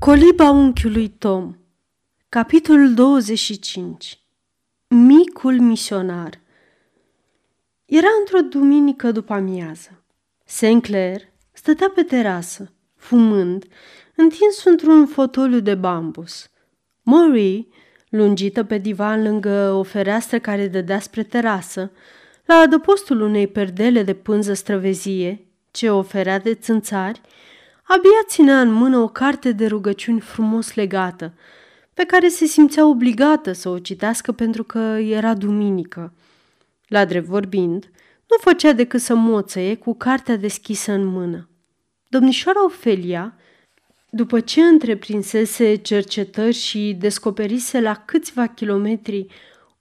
Coliba unchiului Tom Capitolul 25 Micul misionar Era într-o duminică după amiază. Sinclair stătea pe terasă, fumând, întins într-un fotoliu de bambus. Marie, lungită pe divan lângă o fereastră care dădea spre terasă, la adăpostul unei perdele de pânză străvezie, ce oferea de țânțari, Abia ținea în mână o carte de rugăciuni frumos legată, pe care se simțea obligată să o citească pentru că era duminică. La drept vorbind, nu făcea decât să moțăie cu cartea deschisă în mână. Domnișoara Ofelia, după ce întreprinsese cercetări și descoperise la câțiva kilometri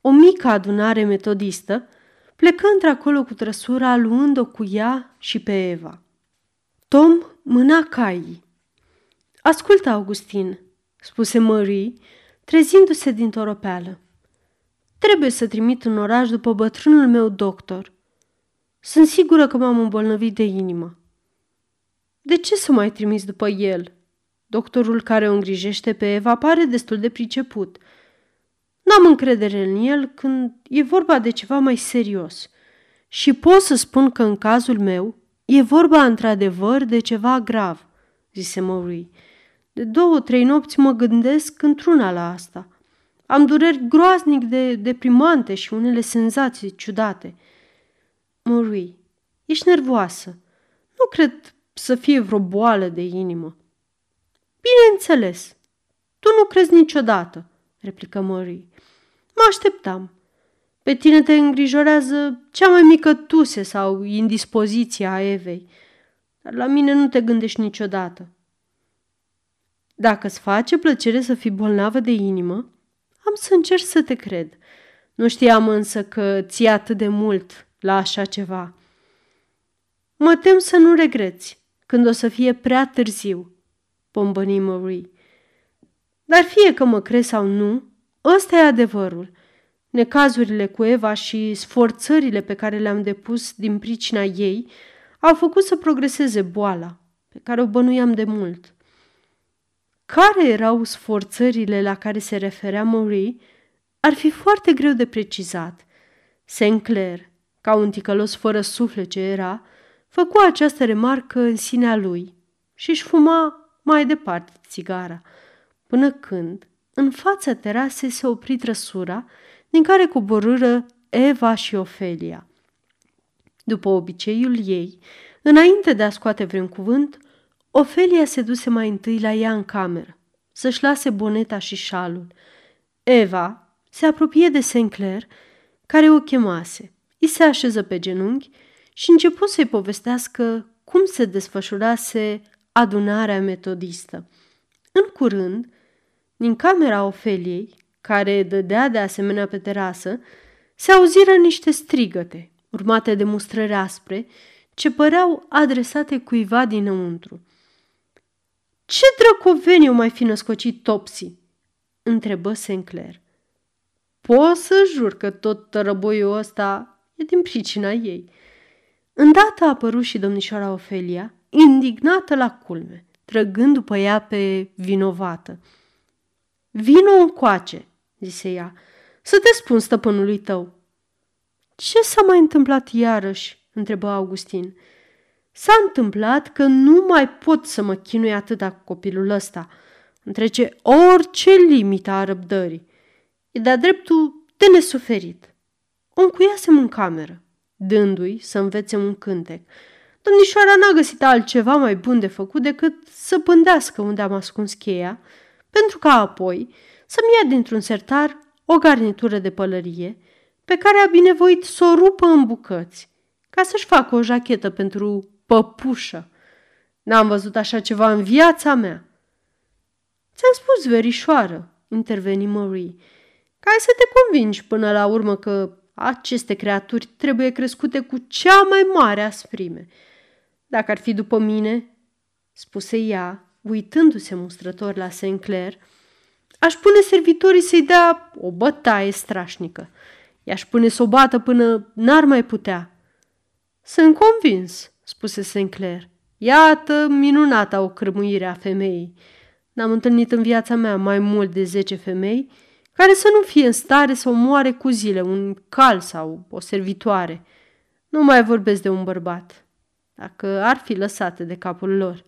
o mică adunare metodistă, plecă într-acolo cu trăsura luând-o cu ea și pe Eva. Tom mâna caii. Ascultă, Augustin, spuse Marie, trezindu-se din toropeală. Trebuie să trimit în oraș după bătrânul meu doctor. Sunt sigură că m-am îmbolnăvit de inimă. De ce să mai trimis după el? Doctorul care o îngrijește pe Eva pare destul de priceput. N-am încredere în el când e vorba de ceva mai serios. Și pot să spun că în cazul meu E vorba într-adevăr de ceva grav, zise Marie. De două, trei nopți mă gândesc într-una la asta. Am dureri groaznic de deprimante și unele senzații ciudate. Marie, ești nervoasă. Nu cred să fie vreo boală de inimă. Bineînțeles. Tu nu crezi niciodată, replică Marie. Mă așteptam. Pe tine te îngrijorează cea mai mică tuse sau indispoziția a Evei, dar la mine nu te gândești niciodată. Dacă îți face plăcere să fii bolnavă de inimă, am să încerc să te cred. Nu știam însă că ți atât de mult la așa ceva. Mă tem să nu regreți când o să fie prea târziu, pombăni Marie. Dar fie că mă crezi sau nu, ăsta e adevărul – Necazurile cu Eva și sforțările pe care le-am depus din pricina ei au făcut să progreseze boala, pe care o bănuiam de mult. Care erau sforțările la care se referea Marie ar fi foarte greu de precizat. Sinclair, ca un ticălos fără suflet ce era, făcu această remarcă în sinea lui și își fuma mai departe țigara, până când, în fața terasei se opri trăsura din care coborâră Eva și Ofelia. După obiceiul ei, înainte de a scoate vreun cuvânt, Ofelia se duse mai întâi la ea în cameră, să-și lase boneta și șalul. Eva se apropie de Sinclair, care o chemase, îi se așeză pe genunchi și începu să-i povestească cum se desfășurase adunarea metodistă. În curând, din camera Ofeliei, care dădea de asemenea pe terasă, se auziră niște strigăte, urmate de mustrări aspre, ce păreau adresate cuiva dinăuntru. Ce drăcoveni o mai fi născocit Topsy?" întrebă Sinclair. Pot să jur că tot tărăboiul ăsta e din pricina ei. Îndată a apărut și domnișoara Ofelia, indignată la culme, trăgând după ea pe vinovată. Vino încoace, zise ea, să te spun stăpânului tău. Ce s-a mai întâmplat iarăși? întrebă Augustin. S-a întâmplat că nu mai pot să mă chinui atâta cu copilul ăsta. Întrece orice limită a răbdării. E de-a dreptul de nesuferit. O încuiasem în cameră, dându-i să învețe un cântec. Domnișoara n-a găsit altceva mai bun de făcut decât să pândească unde am ascuns cheia, pentru ca apoi să-mi ia dintr-un sertar o garnitură de pălărie pe care a binevoit să o rupă în bucăți, ca să-și facă o jachetă pentru păpușă. N-am văzut așa ceva în viața mea. Ți-am spus, verișoară, interveni Marie, ca să te convingi până la urmă că aceste creaturi trebuie crescute cu cea mai mare asprime. Dacă ar fi după mine, spuse ea, uitându-se mustrător la Sinclair, Aș pune servitorii să-i dea o bătaie strașnică. I-aș pune să o bată până n-ar mai putea. Sunt convins, spuse Sinclair. Iată minunata o crâmuire a femeii. N-am întâlnit în viața mea mai mult de zece femei care să nu fie în stare să omoare cu zile un cal sau o servitoare. Nu mai vorbesc de un bărbat, dacă ar fi lăsate de capul lor.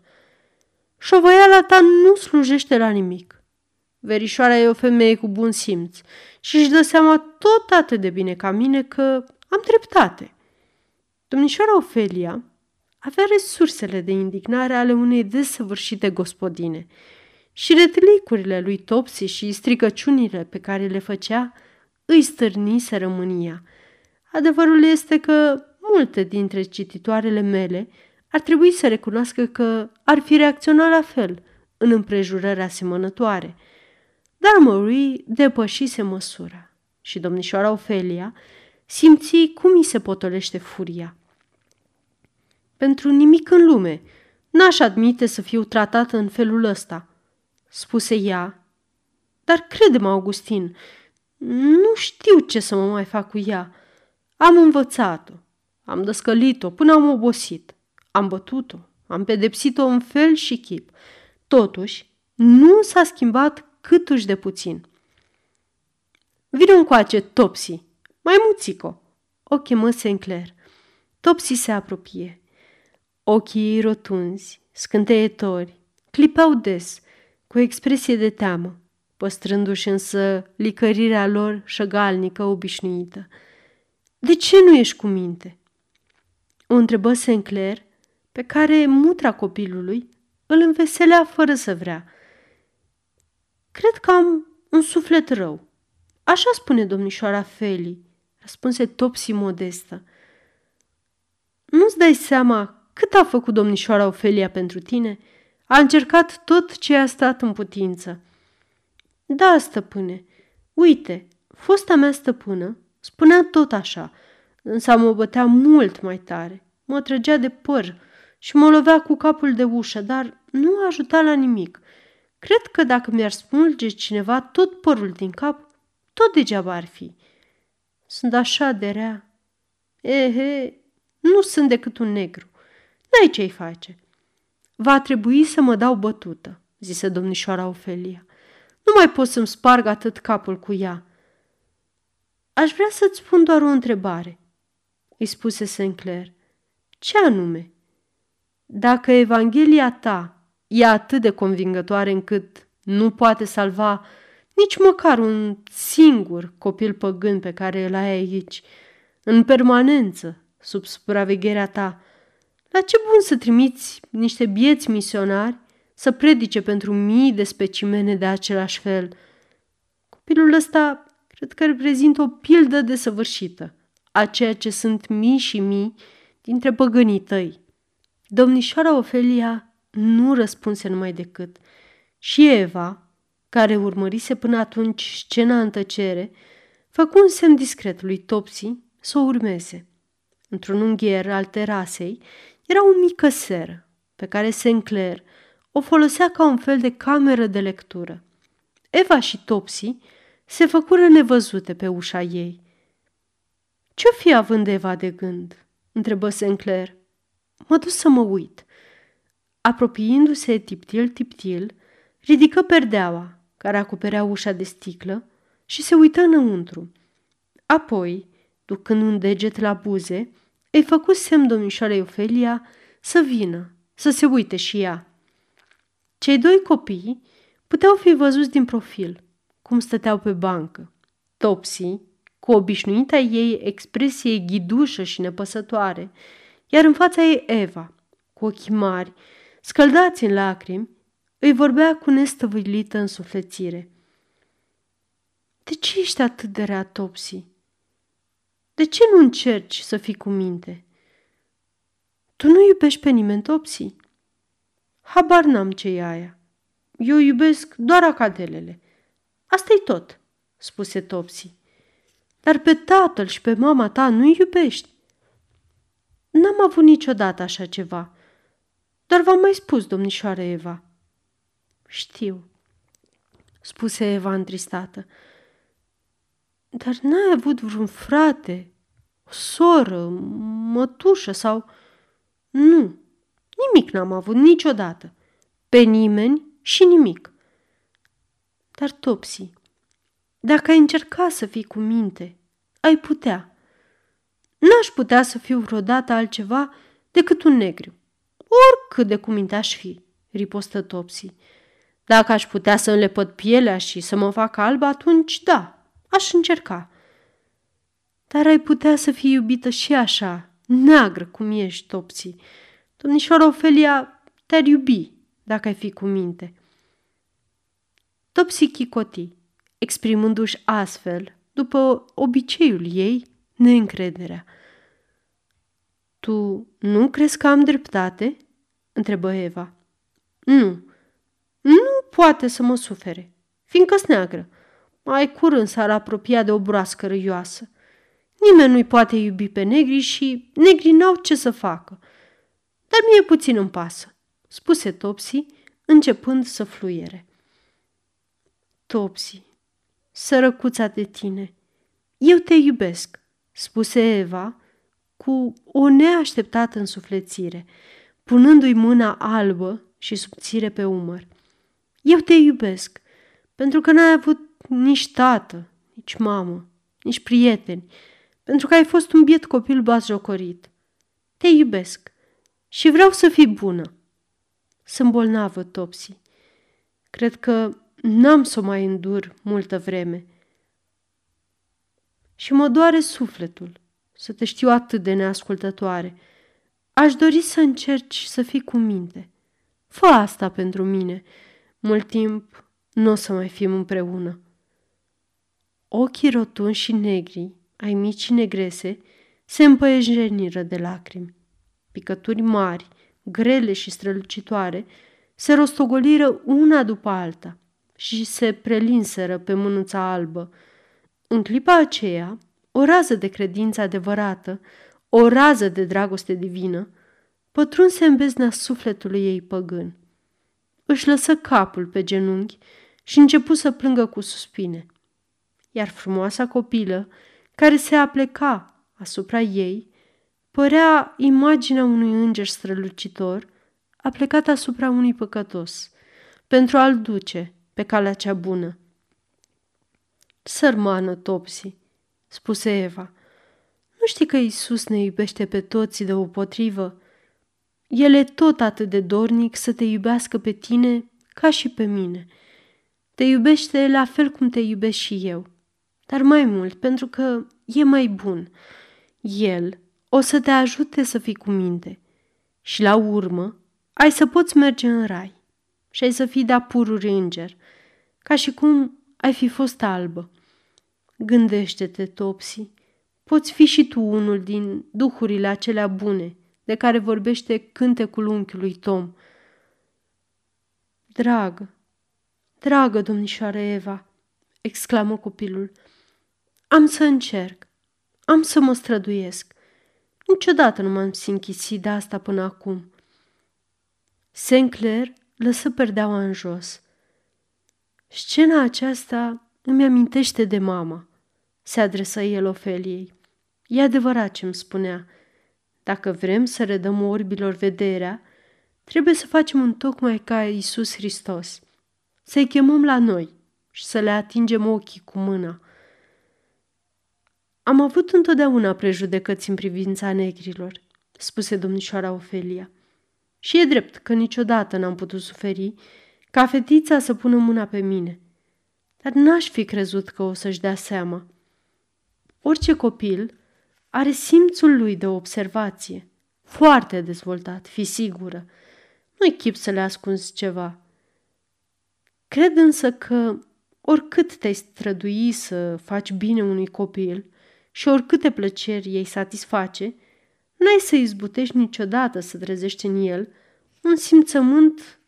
Șovăiala ta nu slujește la nimic. Verișoara e o femeie cu bun simț și își dă seama tot atât de bine ca mine că am dreptate. Domnișoara Ofelia avea resursele de indignare ale unei desăvârșite gospodine și retlicurile lui Topsy și stricăciunile pe care le făcea îi stârnise rămânia. Adevărul este că multe dintre cititoarele mele ar trebui să recunoască că ar fi reacționat la fel în împrejurări asemănătoare. Dar Marie depășise măsura și domnișoara Ofelia simți cum îi se potolește furia. Pentru nimic în lume n-aș admite să fiu tratată în felul ăsta, spuse ea. Dar crede-mă, Augustin, nu știu ce să mă mai fac cu ea. Am învățat-o, am dăscălit-o până am obosit, am bătut-o, am pedepsit-o în fel și chip. Totuși, nu s-a schimbat câtuși de puțin. Vino încoace, Topsy, mai muțico, o chemă Sinclair. Topsy se apropie. Ochii ei rotunzi, scânteietori, clipeau des, cu expresie de teamă, păstrându-și însă licărirea lor șăgalnică obișnuită. De ce nu ești cu minte?" O întrebă Sinclair, pe care mutra copilului îl înveselea fără să vrea. Cred că am un suflet rău. Așa spune domnișoara Feli, răspunse Topsy modestă. Nu-ți dai seama cât a făcut domnișoara Ofelia pentru tine? A încercat tot ce a stat în putință. Da, stăpâne, uite, fosta mea stăpână spunea tot așa, însă mă bătea mult mai tare. Mă trăgea de păr și mă lovea cu capul de ușă, dar nu a ajutat la nimic. Cred că dacă mi-ar smulge cineva tot părul din cap, tot degeaba ar fi. Sunt așa de rea. Ehe, nu sunt decât un negru. N-ai ce-i face. Va trebui să mă dau bătută, zise domnișoara Ofelia. Nu mai pot să-mi sparg atât capul cu ea. Aș vrea să-ți spun doar o întrebare, îi spuse Sinclair. Ce anume? Dacă Evanghelia ta e atât de convingătoare încât nu poate salva nici măcar un singur copil păgân pe care îl ai aici, în permanență, sub supravegherea ta, la ce bun să trimiți niște bieți misionari să predice pentru mii de specimene de același fel? Copilul ăsta cred că reprezintă o pildă desăvârșită a ceea ce sunt mii și mii dintre păgânii tăi. Domnișoara Ofelia nu răspunse numai decât și Eva, care urmărise până atunci scena în tăcere, făcu un semn discret lui Topsy să o urmeze. Într-un unghier al terasei era o mică seră pe care Sinclair o folosea ca un fel de cameră de lectură. Eva și Topsy se făcură nevăzute pe ușa ei. Ce-o fi având Eva de gând?" întrebă Sinclair. Mă duc să mă uit. Apropiindu-se tiptil-tiptil, ridică perdeaua care acoperea ușa de sticlă și se uită înăuntru. Apoi, ducând un deget la buze, îi făcu semn domnișoarei Ofelia să vină, să se uite și ea. Cei doi copii puteau fi văzuți din profil, cum stăteau pe bancă. Topsy, cu obișnuita ei expresie ghidușă și nepăsătoare, iar în fața ei Eva, cu ochii mari, scăldați în lacrimi, îi vorbea cu nestăvâlită însuflețire. De ce ești atât de rea, Topsy? De ce nu încerci să fii cu minte? Tu nu iubești pe nimeni, Topsy? Habar n-am ce e aia. Eu iubesc doar acadelele. asta e tot, spuse Topsy. Dar pe tatăl și pe mama ta nu iubești. N-am avut niciodată așa ceva. Dar v-am mai spus, domnișoară Eva. Știu, spuse Eva întristată. Dar n-ai avut vreun frate, o soră, mătușă sau... Nu, nimic n-am avut niciodată. Pe nimeni și nimic. Dar, Topsy, dacă ai încerca să fii cu minte, ai putea. N-aș putea să fiu vreodată altceva decât un negru, oricât de cuminte aș fi, ripostă Topsy. Dacă aș putea să înlepăt pielea și să mă fac alb, atunci da, aș încerca. Dar ai putea să fii iubită și așa, neagră cum ești, Topsy. Domnișoara Ofelia te-ar iubi dacă ai fi cu minte. Topsy chicoti, exprimându-și astfel, după obiceiul ei, neîncrederea. Tu nu crezi că am dreptate?" întrebă Eva. Nu, nu poate să mă sufere, fiindcă-s neagră. Mai curând s-ar apropia de o broască răioasă. Nimeni nu-i poate iubi pe negri și negrii n-au ce să facă. Dar mie puțin îmi pasă, spuse Topsy, începând să fluiere. Topsy, sărăcuța de tine, eu te iubesc, spuse Eva cu o neașteptată însuflețire, punându-i mâna albă și subțire pe umăr. Eu te iubesc, pentru că n-ai avut nici tată, nici mamă, nici prieteni, pentru că ai fost un biet copil jocorit. Te iubesc și vreau să fii bună. Sunt bolnavă, Topsy. Cred că n-am să o mai îndur multă vreme. Și mă doare sufletul să te știu atât de neascultătoare. Aș dori să încerci să fii cu minte. Fă asta pentru mine. Mult timp nu o să mai fim împreună. Ochii rotunzi și negri ai micii negrese se împăiejeniră de lacrimi. Picături mari, grele și strălucitoare, se rostogoliră una după alta și se prelinseră pe mânuța albă. În clipa aceea, o rază de credință adevărată, o rază de dragoste divină, pătrunse în bezna sufletului ei păgân. Își lăsă capul pe genunchi și începu să plângă cu suspine. Iar frumoasa copilă, care se apleca asupra ei, părea imaginea unui înger strălucitor aplecat asupra unui păcătos, pentru a-l duce pe calea cea bună. Sărmană Topsy, spuse Eva, nu știi că Isus ne iubește pe toți de o potrivă? El e tot atât de dornic să te iubească pe tine ca și pe mine. Te iubește la fel cum te iubesc și eu, dar mai mult pentru că e mai bun. El o să te ajute să fii cu minte și la urmă ai să poți merge în rai și ai să fii de pururi înger, ca și cum ai fi fost albă. Gândește-te, Topsy, poți fi și tu unul din duhurile acelea bune de care vorbește cântecul unchiului Tom. Dragă, dragă domnișoară Eva, exclamă copilul, am să încerc, am să mă străduiesc. Niciodată nu m-am simțit de asta până acum. Sinclair lăsă perdeaua în jos. Scena aceasta îmi amintește de mama, se adresă el Ofeliei. E adevărat ce îmi spunea. Dacă vrem să redăm orbilor vederea, trebuie să facem un tocmai ca Iisus Hristos. Să-i chemăm la noi și să le atingem ochii cu mâna. Am avut întotdeauna prejudecăți în privința negrilor, spuse domnișoara Ofelia. Și e drept că niciodată n-am putut suferi ca fetița să pună mâna pe mine. Dar n-aș fi crezut că o să-și dea seama. Orice copil are simțul lui de observație, foarte dezvoltat, fi sigură. Nu-i chip să le ascunzi ceva. Cred însă că oricât te-ai strădui să faci bine unui copil și oricâte plăceri ei satisface, n-ai să izbutești niciodată să trezești în el un simțământ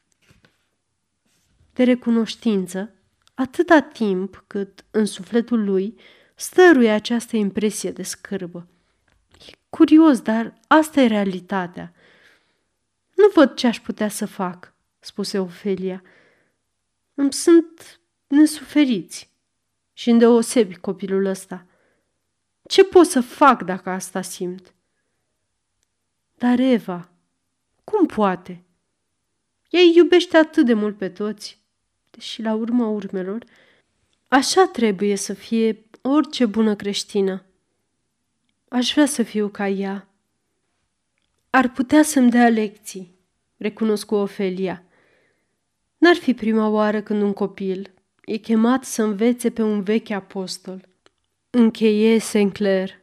de recunoștință atâta timp cât în sufletul lui stăruie această impresie de scârbă. E curios, dar asta e realitatea. Nu văd ce aș putea să fac, spuse Ofelia. Îmi sunt nesuferiți și îndeosebi copilul ăsta. Ce pot să fac dacă asta simt? Dar Eva, cum poate? Ea îi iubește atât de mult pe toți. și la urma urmelor, așa trebuie să fie orice bună creștină. Aș vrea să fiu ca ea. Ar putea să-mi dea lecții, recunosc cu Ofelia. N-ar fi prima oară când un copil e chemat să învețe pe un vechi apostol. Încheie Sinclair.